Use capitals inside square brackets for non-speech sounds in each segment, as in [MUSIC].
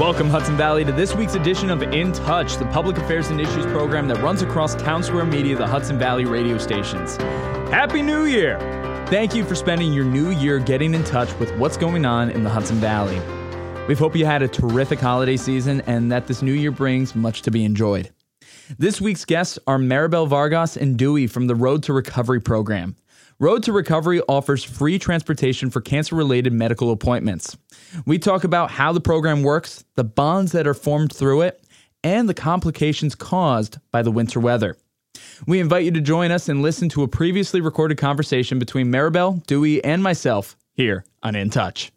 Welcome, Hudson Valley, to this week's edition of In Touch, the public affairs and issues program that runs across Town Square Media, the Hudson Valley radio stations. Happy New Year! Thank you for spending your new year getting in touch with what's going on in the Hudson Valley. We hope you had a terrific holiday season and that this new year brings much to be enjoyed. This week's guests are Maribel Vargas and Dewey from the Road to Recovery program. Road to Recovery offers free transportation for cancer related medical appointments. We talk about how the program works, the bonds that are formed through it, and the complications caused by the winter weather. We invite you to join us and listen to a previously recorded conversation between Maribel, Dewey, and myself here on In Touch.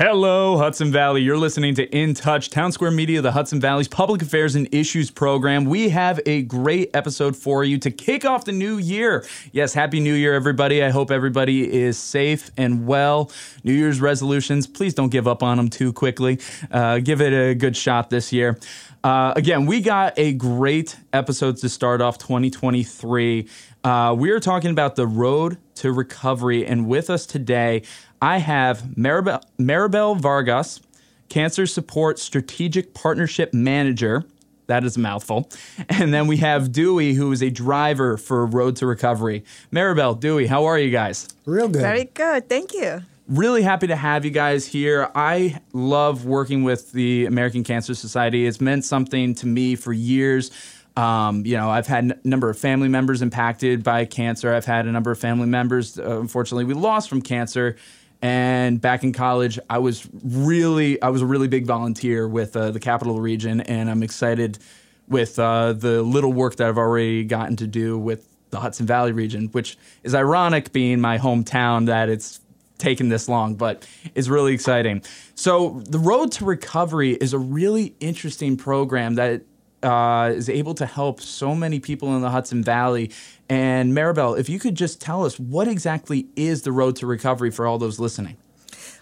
Hello, Hudson Valley. You're listening to In Touch, Town Square Media, the Hudson Valley's public affairs and issues program. We have a great episode for you to kick off the new year. Yes, Happy New Year, everybody. I hope everybody is safe and well. New Year's resolutions, please don't give up on them too quickly. Uh, give it a good shot this year. Uh, again, we got a great episode to start off 2023. Uh, we are talking about the road to recovery, and with us today, I have Maribel, Maribel Vargas, Cancer Support Strategic Partnership Manager. That is a mouthful. And then we have Dewey, who is a driver for Road to Recovery. Maribel, Dewey, how are you guys? Real good. Very good. Thank you. Really happy to have you guys here. I love working with the American Cancer Society. It's meant something to me for years. Um, you know, I've had a number of family members impacted by cancer. I've had a number of family members, uh, unfortunately, we lost from cancer. And back in college, I was really, I was a really big volunteer with uh, the Capital Region, and I'm excited with uh, the little work that I've already gotten to do with the Hudson Valley region, which is ironic being my hometown that it's taken this long, but it's really exciting. So, the Road to Recovery is a really interesting program that uh, is able to help so many people in the Hudson Valley. And Maribel, if you could just tell us what exactly is the Road to Recovery for all those listening.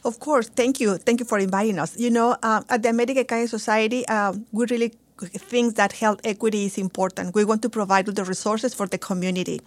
Of course. Thank you. Thank you for inviting us. You know, uh, at the American Cancer Society, uh, we really think that health equity is important. We want to provide the resources for the community.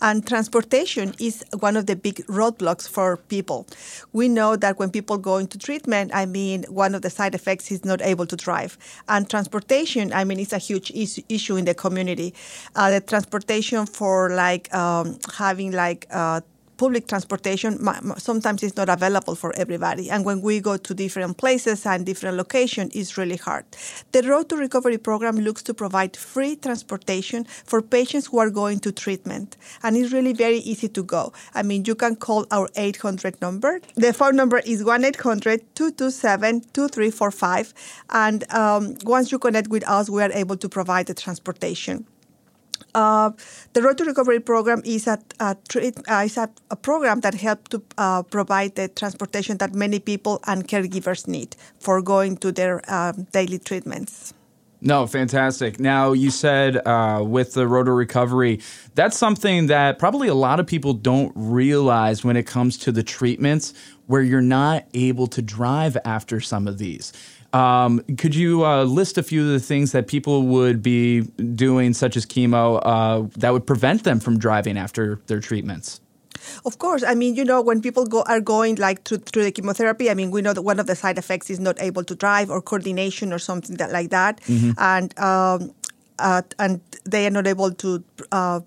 And transportation is one of the big roadblocks for people. We know that when people go into treatment, I mean, one of the side effects is not able to drive. And transportation, I mean, it's a huge is- issue in the community. Uh, the transportation for like um, having like uh, public transportation sometimes is not available for everybody. And when we go to different places and different locations, it's really hard. The Road to Recovery program looks to provide free transportation for patients who are going to treatment. And it's really very easy to go. I mean, you can call our 800 number. The phone number is 1 800 227 2345. And um, once you connect with us, we are able to provide the transportation. Uh, the Road to Recovery program is a, a, uh, is a, a program that helps to uh, provide the transportation that many people and caregivers need for going to their um, daily treatments. No, fantastic. Now, you said uh, with the Road to Recovery, that's something that probably a lot of people don't realize when it comes to the treatments where you're not able to drive after some of these. Um, could you uh, list a few of the things that people would be doing, such as chemo, uh, that would prevent them from driving after their treatments? Of course, I mean, you know, when people go are going like through, through the chemotherapy, I mean, we know that one of the side effects is not able to drive or coordination or something that like that, mm-hmm. and um, uh, and they are not able to uh,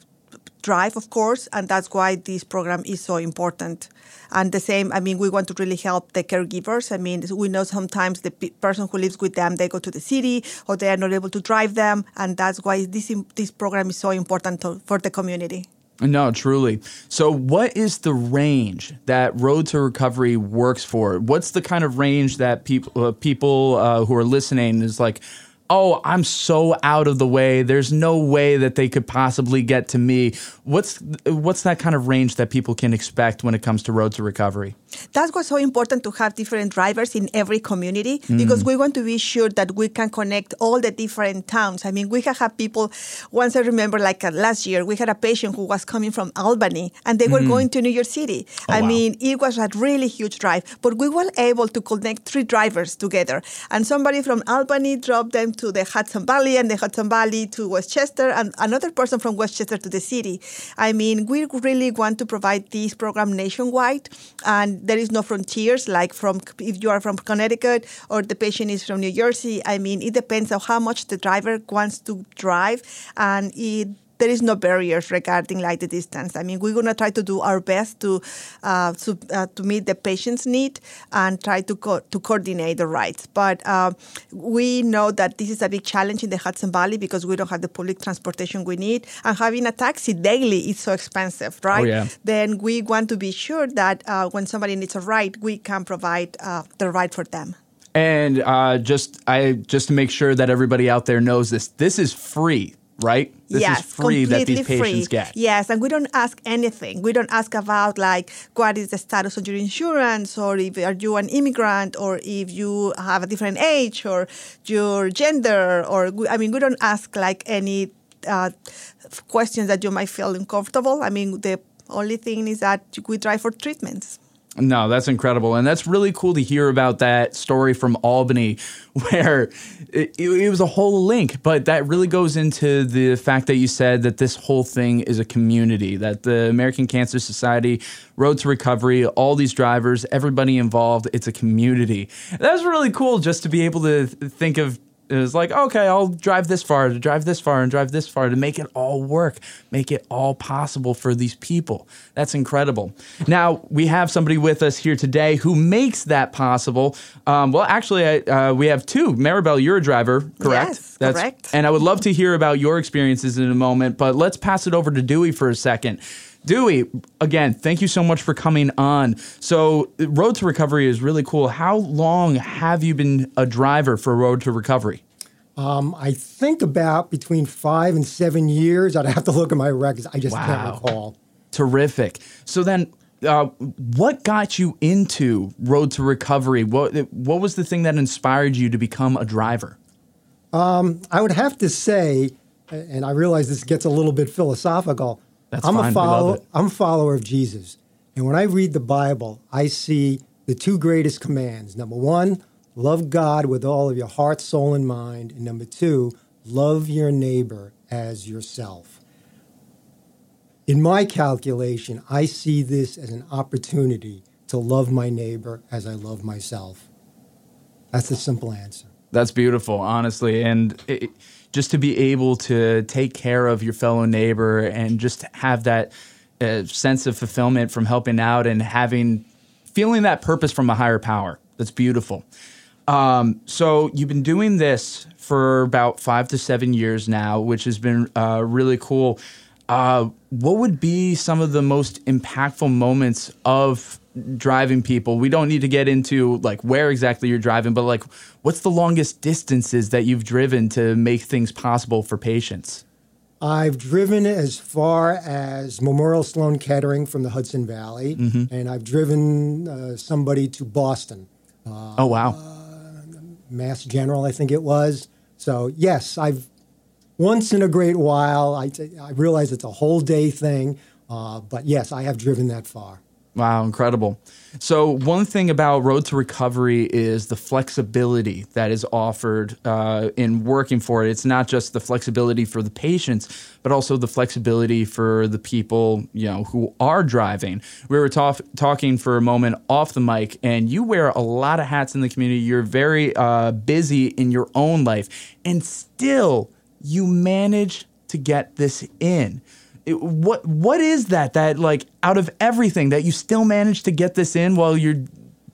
drive, of course, and that's why this program is so important. And the same, I mean, we want to really help the caregivers. I mean, we know sometimes the person who lives with them, they go to the city or they are not able to drive them. And that's why this, this program is so important to, for the community. No, truly. So, what is the range that Road to Recovery works for? What's the kind of range that people uh, people uh, who are listening is like? oh, I'm so out of the way. There's no way that they could possibly get to me. What's what's that kind of range that people can expect when it comes to road to recovery? That's what's so important to have different drivers in every community mm. because we want to be sure that we can connect all the different towns. I mean, we have had people. Once I remember, like uh, last year, we had a patient who was coming from Albany and they were mm. going to New York City. Oh, I wow. mean, it was a really huge drive, but we were able to connect three drivers together, and somebody from Albany dropped them to the Hudson Valley and the Hudson Valley to Westchester and another person from Westchester to the city. I mean, we really want to provide this program nationwide and there is no frontiers, like from if you are from Connecticut or the patient is from New Jersey. I mean, it depends on how much the driver wants to drive, and it there is no barriers regarding like the distance. I mean, we're going to try to do our best to uh, to, uh, to meet the patient's need and try to co- to coordinate the rides. But uh, we know that this is a big challenge in the Hudson Valley because we don't have the public transportation we need, and having a taxi daily is so expensive, right? Oh, yeah. Then we want to be sure that uh, when somebody needs a ride, we can provide uh, the ride for them. And uh, just I just to make sure that everybody out there knows this, this is free, right? This yes, is free that completely these patients free. get. Yes, and we don't ask anything. We don't ask about like what is the status of your insurance, or if are you an immigrant, or if you have a different age, or your gender, or I mean, we don't ask like any uh, questions that you might feel uncomfortable. I mean, the only thing is that we try for treatments. No, that's incredible. And that's really cool to hear about that story from Albany [LAUGHS] where it, it, was a whole link, but that really goes into the fact that you said that this whole thing is a community, that the American Cancer Society, Road to Recovery, all these drivers, everybody involved, it's a community. That's really cool just to be able to think of it was like, okay, I'll drive this far, to drive this far, and drive this far to make it all work, make it all possible for these people. That's incredible. Now, we have somebody with us here today who makes that possible. Um, well, actually, I, uh, we have two. Maribel, you're a driver, correct? Yes, correct. And I would love to hear about your experiences in a moment, but let's pass it over to Dewey for a second. Dewey, again, thank you so much for coming on. So, Road to Recovery is really cool. How long have you been a driver for Road to Recovery? Um, I think about between five and seven years. I'd have to look at my records. I just Wow. can't recall. Terrific. So then, uh, what got you into Road to Recovery? What what was the thing that inspired you to become a driver? I would have to say, and I realize this gets a little bit philosophical. That's I'm fine. a We follower. I'm a follower of Jesus, and when I read the Bible, I see the two greatest commands. Number one, love God with all of your heart, soul, and mind, and number two, love your neighbor as yourself. In my calculation, I see this as an opportunity to love my neighbor as I love myself. That's the simple answer. That's beautiful, honestly, and it, just to be able to take care of your fellow neighbor and just have that uh, sense of fulfillment from helping out and having feeling that purpose from a higher power. That's beautiful. Um, so you've been doing this for about five to seven years now, which has been uh, really cool. Uh, what would be some of the most impactful moments of driving people? We don't need to get into like where exactly you're driving, but like what's the longest distances that you've driven to make things possible for patients? I've driven as far as Memorial Sloan Kettering from the Hudson Valley, Mm-hmm. and I've driven uh, somebody to Boston, oh wow, Mass General, I think it was. So yes, I've once in a great while. I, I realize it's a whole day thing, uh, but yes, I have driven that far. Wow, incredible. So, one thing about Road to Recovery is the flexibility that is offered uh, in working for it. It's not just the flexibility for the patients, but also the flexibility for the people you know who are driving. We were talk- talking for a moment off the mic, and you wear a lot of hats in the community. You're very uh, busy in your own life, and still you manage to get this in what what is that that like out of everything that you still manage to get this in while you're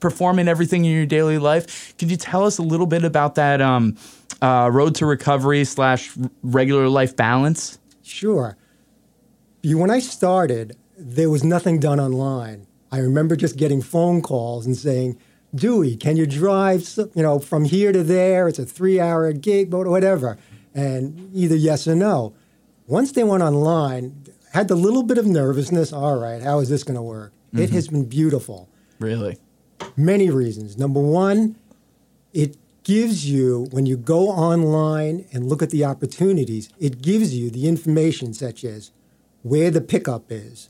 performing everything in your daily life could you tell us a little bit about that um, uh, road to recovery slash regular life balance Sure. You- When I started, there was nothing done online. I remember just getting phone calls and saying, Dewey, can you drive, you know, from here to there? It's a three-hour gig, whatever. And either yes or no. Once they went online, had the little bit of nervousness. All right, how is this going to work? It mm-hmm. has been beautiful really many reasons. Number one, it gives you, when you go online and look at the opportunities, it gives you the information such as where the pickup is.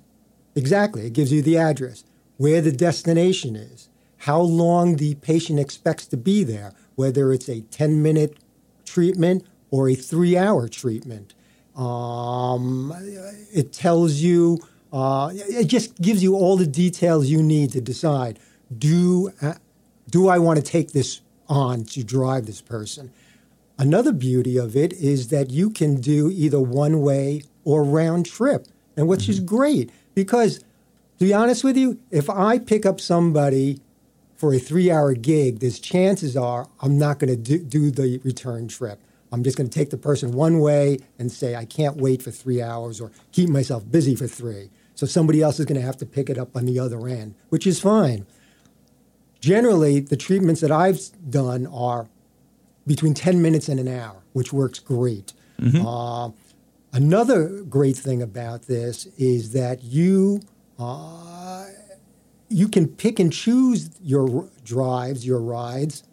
Exactly. It gives you the address, where the destination is, how long the patient expects to be there, whether it's a 10 minute treatment or a three hour treatment. Um, it tells you, uh, it just gives you all the details you need to decide do uh, do I want to take this on to drive this person? Another beauty of it is that you can do either one way or round trip, and which mm-hmm. is great because to be honest with you, if I pick up somebody for a three hour gig, there's chances are I'm not going to do, do the return trip. I'm just going to take the person one way and say, I can't wait for three hours or keep myself busy for three. So somebody else is going to have to pick it up on the other end, which is fine. Generally, the treatments that I've done are between 10 minutes and an hour, which works great. Mm-hmm. Uh, another great thing about this is that you uh, you can pick and choose your drives, your rides,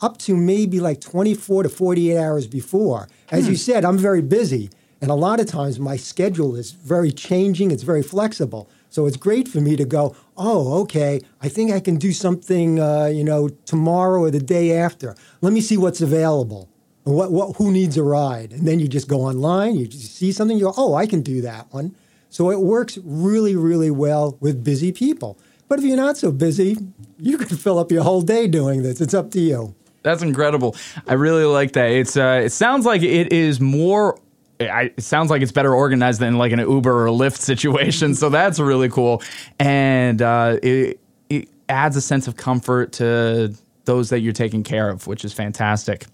up to maybe like 24 to 48 hours before. As hmm. you said, I'm very busy. And a lot of times my schedule is very changing, it's very flexible. So it's great for me to go, oh, okay, I think I can do something, uh, you know, tomorrow or the day after. Let me see what's available. What, what, who needs a ride? And then you just go online, you see something, you go, oh, I can do that one. So it works really, really well with busy people. But if you're not so busy, you can fill up your whole day doing this. It's up to you. That's incredible. I really like that. It's uh, it sounds like it is more it sounds like it's better organized than like an Uber or Lyft situation. So that's really cool, and uh, it it adds a sense of comfort to those that you're taking care of, which is fantastic.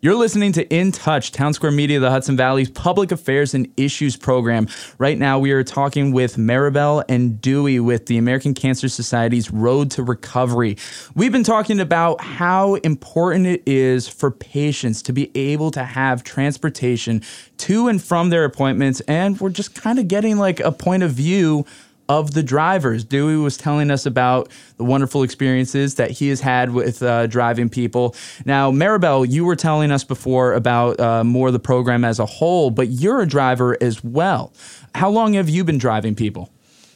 You're listening to In Touch, Town Square Media, the Hudson Valley's public affairs and issues program. Right now, we are talking with Maribel and Dewey with the American Cancer Society's Road to Recovery. We've been talking about how important it is for patients to be able to have transportation to and from their appointments, and we're just kind of getting like a point of view of the drivers. Dewey was telling us about the wonderful experiences that he has had with uh, driving people. Now, Maribel, you were telling us before about uh, more of the program as a whole, but you're a driver as well. How long have you been driving people?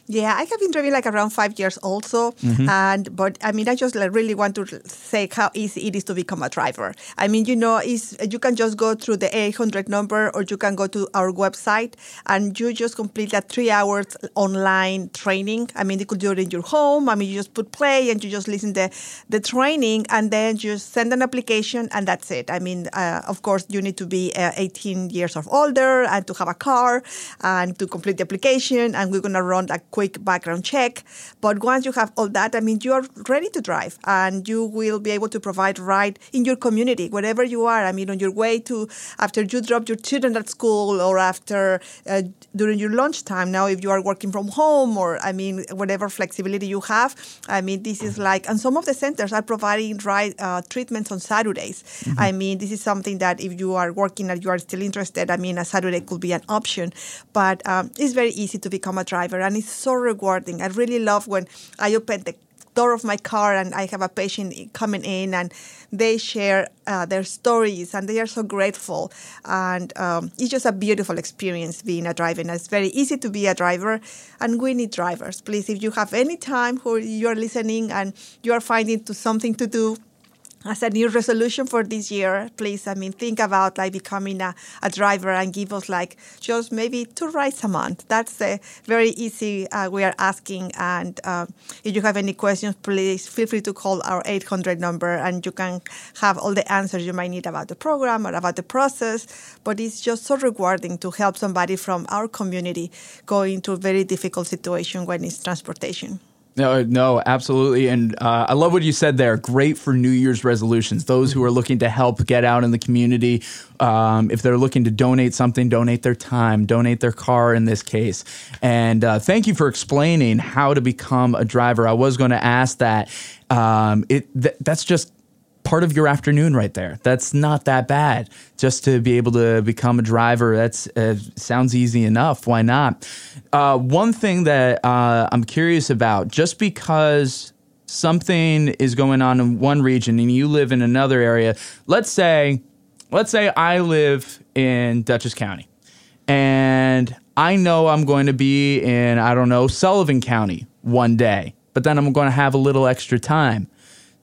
Yeah, I have been driving like around five years also, mm-hmm. and but I mean, I just like, really want to say how easy it is to become a driver. I mean, you know, is you can just go through the 800 number, or you can go to our website, and you just complete that three hours online training. I mean, you could do it in your home. I mean, you just put play and you just listen the the training, and then you send an application, and that's it. I mean, uh, of course, you need to be uh, 18 years of older and to have a car and to complete the application, and we're gonna run a quick background check. But once you have all that, I mean, you are ready to drive and you will be able to provide ride in your community, wherever you are. I mean, on your way to, after you drop your children at school or after, uh, during your lunchtime. Now, if you are working from home or, I mean, whatever flexibility you have, I mean, this is like, and some of the centers are providing ride uh, treatments on Saturdays. Mm-hmm. I mean, this is something that if you are working and you are still interested, I mean, a Saturday could be an option. But um, it's very easy to become a driver and it's so rewarding. I really love when I open the door of my car and I have a patient coming in and they share uh, their stories and they are so grateful. And um, it's just a beautiful experience being a driver. And it's very easy to be a driver and we need drivers. Please, if you have any time who you're listening and you are finding to something to do, as a new resolution for this year, please, I mean, think about like becoming a, a driver and give us like just maybe two rides a month. That's a very easy uh, we are asking. And uh, if you have any questions, please feel free to call our 800 number and you can have all the answers you might need about the program or about the process. But it's just so rewarding to help somebody from our community go into a very difficult situation when it's transportation. No, no, absolutely. And uh, I love what you said there. Great for New Year's resolutions. Those who are looking to help get out in the community, um, if they're looking to donate something, donate their time, donate their car in this case. And uh, thank you for explaining how to become a driver. I was going to ask that. Um, it th- that's just part of your afternoon right there. That's not that bad. Just to be able to become a driver, that's uh, sounds easy enough. Why not? Uh, one thing that uh, I'm curious about, just because something is going on in one region and you live in another area, let's say, let's say I live in Dutchess County, and I know I'm going to be in I don't know Sullivan County one day, but then I'm going to have a little extra time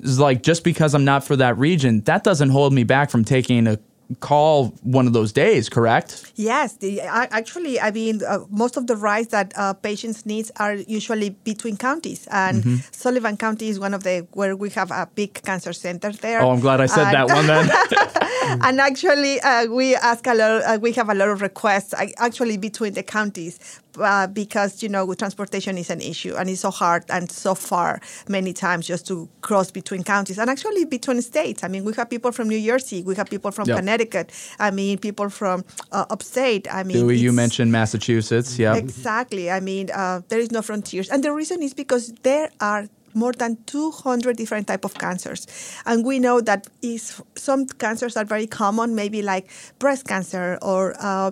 like just because I'm not for that region, that doesn't hold me back from taking a call one of those days, correct? Yes, the, actually, I mean, uh, most of the rides that uh, patients need are usually between counties, and mm-hmm. Sullivan County is one of the where we have a big cancer center there. Oh, I'm glad I said and, that one then. [LAUGHS] and actually, uh, we ask a lot. Uh, we have a lot of requests actually between the counties uh, because you know transportation is an issue and it's so hard and so far many times just to cross between counties and actually between states. I mean, we have people from New Jersey, we have people from yep. Connecticut. I mean, people from uh, upstate. I mean, Dewey, you mentioned Massachusetts. Yeah, exactly. I mean, uh, there is no frontiers, and the reason is because there are more than 200 different type of cancers and we know that is some cancers are very common maybe like breast cancer or uh,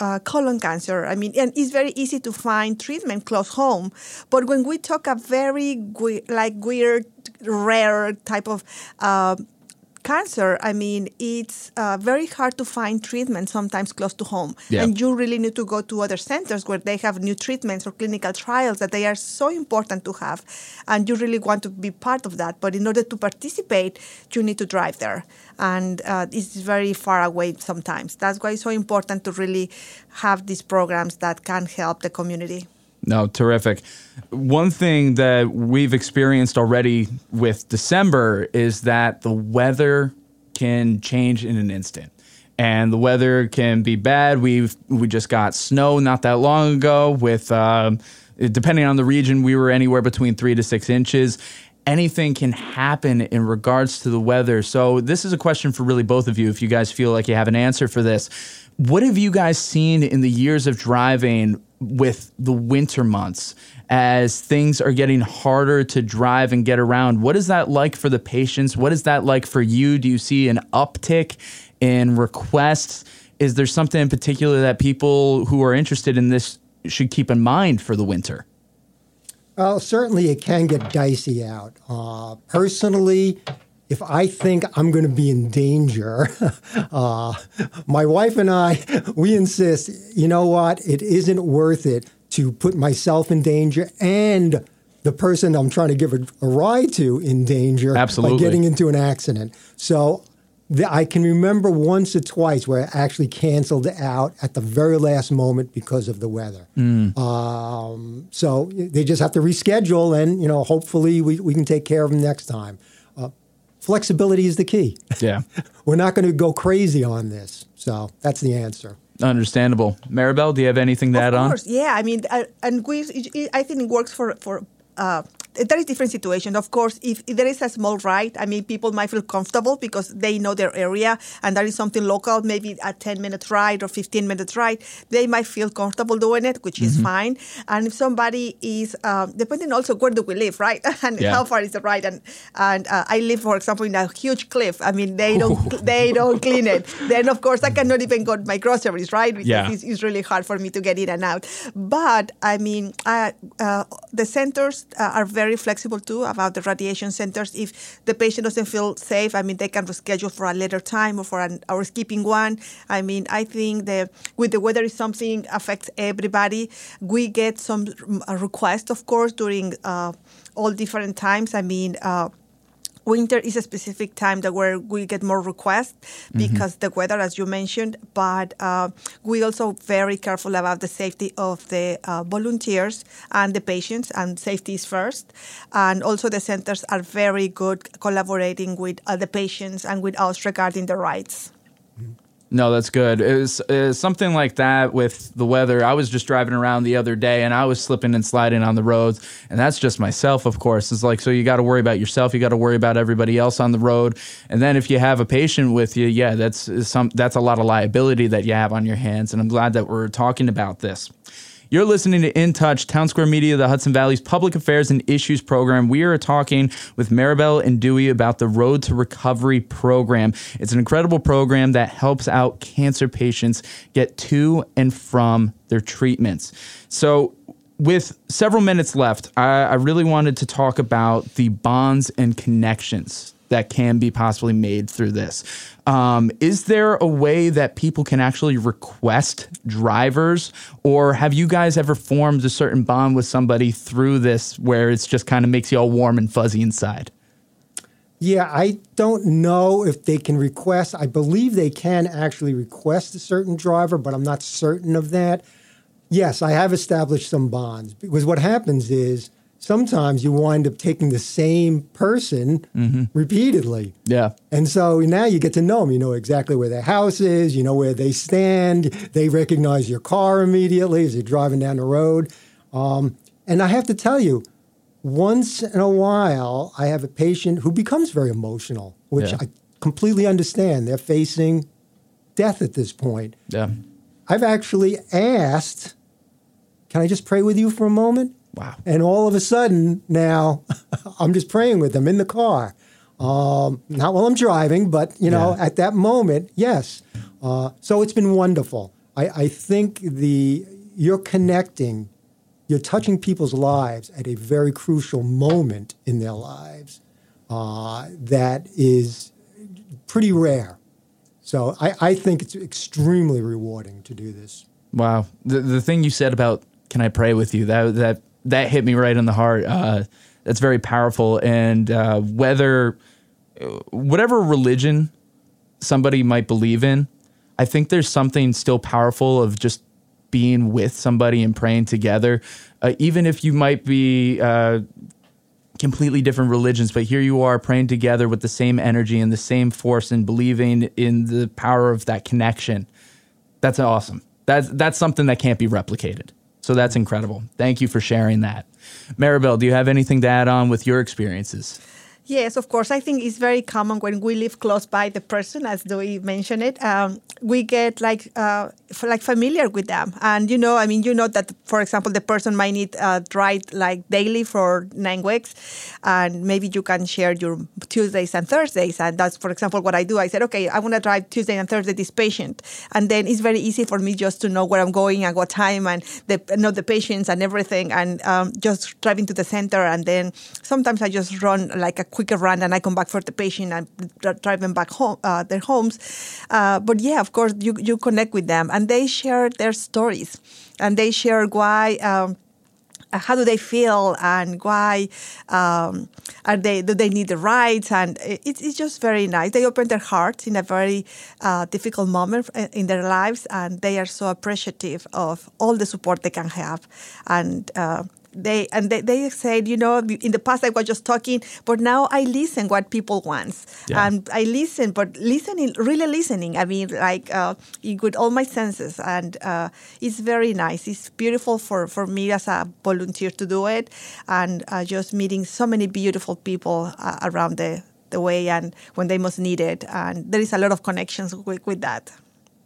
uh, colon cancer. I mean, and it's very easy to find treatment close home. But when we talk a very like weird, rare type of uh, cancer, I mean, it's uh, very hard to find treatment sometimes close to home. Yeah. And you really need to go to other centers where they have new treatments or clinical trials that they are so important to have. And you really want to be part of that. But in order to participate, you need to drive there. And uh, it's very far away sometimes. That's why it's so important to really have these programs that can help the community. No, terrific. One thing that we've experienced already with December is that the weather can change in an instant. And the weather can be bad. We've we just got snow not that long ago. With um, depending on the region, we were anywhere between three to six inches. Anything can happen in regards to the weather. So this is a question for really both of you. If you guys feel like you have an answer for this, what have you guys seen in the years of driving with the winter months as things are getting harder to drive and get around. What is that like for the patients? What is that like for you? Do you see an uptick in requests? Is there something in particular that people who are interested in this should keep in mind for the winter? Well, certainly it can get dicey out. Uh, personally, if I think I'm going to be in danger, [LAUGHS] uh, my wife and I, we insist, you know what? It isn't worth it to put myself in danger and the person I'm trying to give a, a ride to in danger Absolutely. by getting into an accident. So the, I can remember once or twice where I actually canceled out at the very last moment because of the weather. Mm. Um, so they just have to reschedule, and you know, hopefully we, we can take care of them next time flexibility is the key. Yeah. [LAUGHS] We're not going to go crazy on this. So that's the answer. Understandable. Maribel, do you have anything to of add course, on? Yeah, I mean, uh, and we, I think it works for for uh, there is different situation. Of course, if, if, there is a small ride, I mean, people might feel comfortable because they know their area and there is something local, maybe a 10 minute ride or 15 minute ride, they might feel comfortable doing it, which is mm-hmm. fine. And if somebody is, um, depending also where do we live, right? [LAUGHS] and yeah. how far is the ride? And, and uh, I live, for example, in a huge cliff. I mean, they don't, [LAUGHS] they don't clean it. Then, of course, I cannot even get my groceries, right? Because yeah. it's, it's, really hard for me to get in and out. But, I mean, uh, the centers uh, are very flexible too about the radiation centers. If the patient doesn't feel safe, I mean, they can reschedule for a later time or for an hour skipping one. I mean, I think that with the weather is something affects everybody. We get some requests, of course, during uh, all different times. I mean, uh, winter is a specific time that where we get more requests mm-hmm. because mm-hmm. the weather, as you mentioned. But uh, we also very careful about the safety of the uh, volunteers and the patients, and safety is first. And also the centers are very good collaborating with uh, the patients and with us regarding the rights. No, that's good. It was, it was, something like that with the weather. I was just driving around the other day and I was slipping and sliding on the roads. And that's just myself, of course. It's like, so you got to worry about yourself. You got to worry about everybody else on the road. And then if you have a patient with you, yeah, that's some, that's a lot of liability that you have on your hands. And I'm glad that we're talking about this. You're listening to In Touch, Town Square Media, the Hudson Valley's public affairs and issues program. We are talking with Maribel and Dewey about the Road to Recovery program. It's an incredible program that helps out cancer patients get to and from their treatments. So, with several minutes left, I, I really wanted to talk about the bonds and connections that can be possibly made through this. Um, is there a way that people can actually request drivers, or have you guys ever formed a certain bond with somebody through this where it's just kind of makes you all warm and fuzzy inside? Yeah, I don't know if they can request. I believe they can actually request a certain driver, but I'm not certain of that. Yes, I have established some bonds because what happens is sometimes you wind up taking the same person repeatedly. Yeah. And so now you get to know them. You know exactly where their house is, you know where they stand, they recognize your car immediately as you're driving down the road. Um, and I have to tell you, once in a while, I have a patient who becomes very emotional, which Yeah. I completely understand. They're facing death at this point. Yeah. I've actually asked, can I just pray with you for a moment? Wow. And all of a sudden, now [LAUGHS] I'm just praying with them in the car. Um, not while I'm driving, but you know, Yeah. at that moment, yes. Uh, so it's been wonderful. I, I think the you're connecting, you're touching people's lives at a very crucial moment in their lives uh, that is pretty rare. So I, I think it's extremely rewarding to do this. Wow. The the thing you said about can I pray with you that that that hit me right in the heart. Uh, that's very powerful. And uh, whether whatever religion somebody might believe in, I think there's something still powerful of just being with somebody and praying together, uh, even if you might be. Uh, completely different religions, but here you are praying together with the same energy and the same force and believing in the power of that connection. That's awesome. That's that's something that can't be replicated. So that's incredible. Thank you for sharing that. Maribel, do you have anything to add on with your experiences? Yes, of course. I think it's very common when we live close by the person, as Dewey mentioned it. Um, we get like uh, like familiar with them, and you know, I mean, you know that, for example, the person might need a ride like daily for nine weeks, and maybe you can share your Tuesdays and Thursdays, and that's, for example, what I do. I said, okay, I want to drive Tuesday and Thursday this patient, and then it's very easy for me just to know where I'm going and what time, and the, know the patients and everything, and um, just driving to the center, and then sometimes I just run like a quicker run and I come back for the patient and drive them back home, uh, their homes. Uh, but yeah, of course, you, you connect with them and they share their stories and they share why. Um, how do they feel and why um, are they do they need the rights and it, it's just very nice they open their hearts in a very uh, difficult moment in their lives and they are so appreciative of all the support they can have and uh, they and they, they said you know in the past i was just talking but now i listen what people want. Yeah. and i listen but listening really listening. I mean like uh, with all my senses. And uh, it's very nice. It's beautiful for, for me as a volunteer to do it. And uh, just meeting so many beautiful people uh, around the, the way and when they most need it. And there is a lot of connections with, with that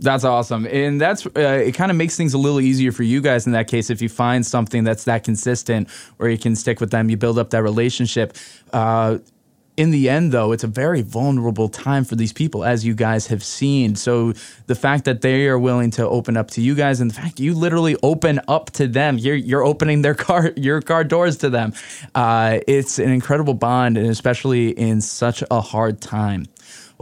That's awesome, and that's uh, it. Kind of makes things a little easier for you guys in that case if you find something that's that consistent, where you can stick with them, you build up that relationship. Uh, in the end, though, it's a very vulnerable time for these people, as you guys have seen. So the fact that they are willing to open up to you guys, and the fact you literally open up to them, you're you're opening their [LAUGHS] car your car doors to them. Uh, it's an incredible bond, and especially in such a hard time.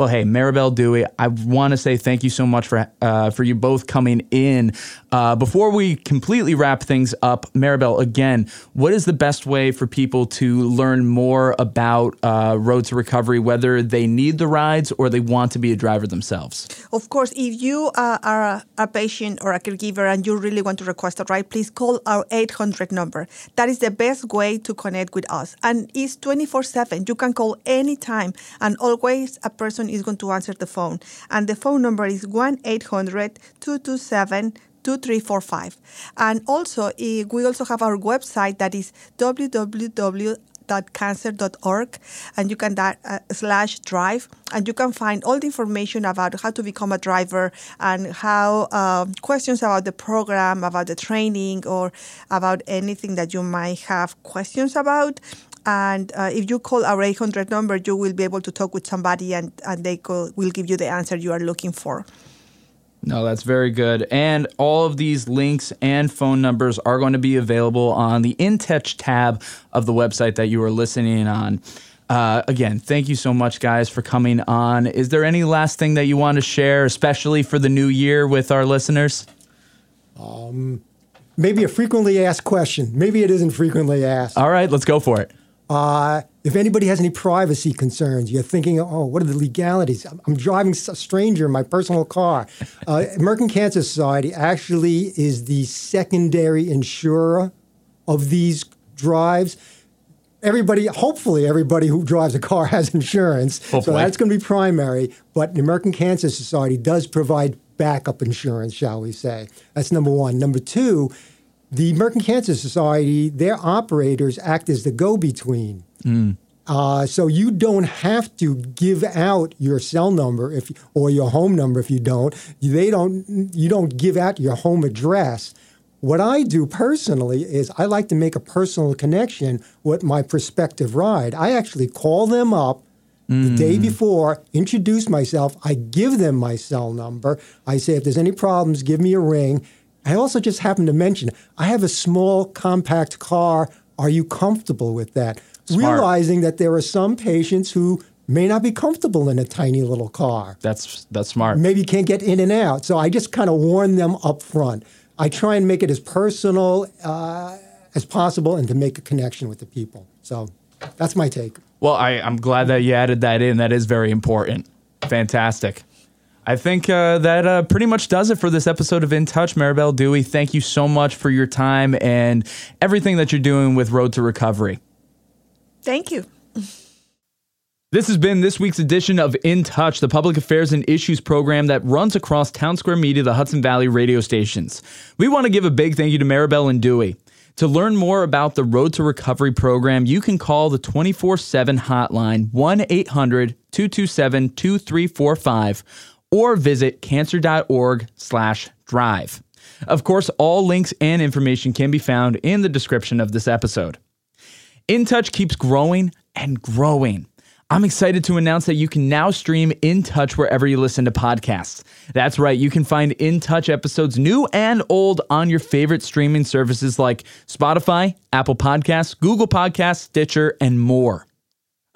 Well, hey, Maribel Dewey, I want to say thank you so much for uh, for you both coming in. Uh, before we completely wrap things up, Maribel, again, what is the best way for people to learn more about uh, Road to Recovery, whether they need the rides or they want to be a driver themselves? Of course, if you uh, are a, a patient or a caregiver and you really want to request a ride, please call our 800 number. That is the best way to connect with us. And it's 24 7. You can call anytime, and always a person is going to answer the phone. And the phone number is 1 800 227 2345. And also, eh, we also have our website that is www cancer.org and you can that uh, slash drive and you can find all the information about how to become a driver and how um, questions about the program about the training or about anything that you might have questions about and uh, if you call our 800 number you will be able to talk with somebody and, and they co- will give you the answer you are looking for No, that's very good. And all of these links and phone numbers are going to be available on the In Touch tab of the website that you are listening on. Uh, again, thank you so much, guys, for coming on. Is there any last thing that you want to share, especially for the new year with our listeners? Um, Maybe a frequently asked question. Maybe it isn't frequently asked. All right, let's go for it. Uh, If anybody has any privacy concerns, you're thinking, oh, what are the legalities? I'm driving a stranger in my personal car. Uh, American Cancer Society actually is the secondary insurer of these drives. Everybody, hopefully, everybody who drives a car [LAUGHS] has insurance. Hopefully. So that's going to be primary. But the American Cancer Society does provide backup insurance, shall we say. That's number one. Number two, the American Cancer Society, their operators act as the go between. Mm. Uh, so you don't have to give out your cell number if or your home number if you don't. They don't. You don't give out your home address. What I do personally is I like to make a personal connection with my prospective ride. I actually call them up the day mm. before, introduce myself. I give them my cell number. I say if there's any problems, give me a ring. I also just happen to mention I have a small compact car. Are you comfortable with that? Smart. realizing that there are some patients who may not be comfortable in a tiny little car. That's that's smart. Maybe you can't get in and out. So I just kind of warn them up front. I try and make it as personal uh, as possible and to make a connection with the people. So that's my take. Well, I, I'm glad that you added that in. That is very important. Fantastic. I think uh, that uh, pretty much does it for this episode of In Touch. Maribel Dewey, thank you so much for your time and everything that you're doing with Road to Recovery. Thank you. This has been this week's edition of In Touch, the public affairs and issues program that runs across Town Square Media, the Hudson Valley radio stations. We want to give a big thank you to Maribel and Dewey. To learn more about the Road to Recovery program, you can call the 24 7 hotline 1 800 227 2345 or visit cancer.org slash drive. Of course, all links and information can be found in the description of this episode. In Touch keeps growing and growing. I'm excited to announce that you can now stream In Touch wherever you listen to podcasts. That's right, you can find In Touch episodes new and old on your favorite streaming services like Spotify, Apple Podcasts, Google Podcasts, Stitcher, and more.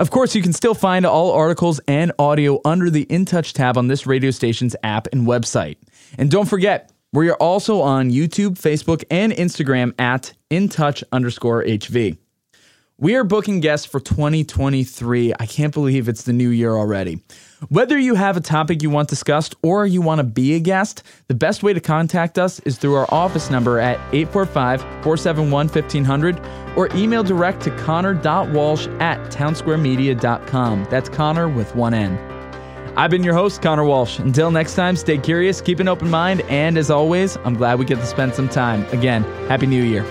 Of course, you can still find all articles and audio under the In Touch tab on this radio station's app and website. And don't forget, we are also on YouTube, Facebook, and Instagram at InTouch underscore HV. We are booking guests for 2023. I can't believe it's the new year already. Whether you have a topic you want discussed or you want to be a guest, the best way to contact us is through our office number at 845 471 1500 or email direct to conor.walsh at townsquaremedia.com. That's Conor with one N. I've been your host, Conor Walsh. Until next time, stay curious, keep an open mind, and as always, I'm glad we get to spend some time. Again, Happy New Year.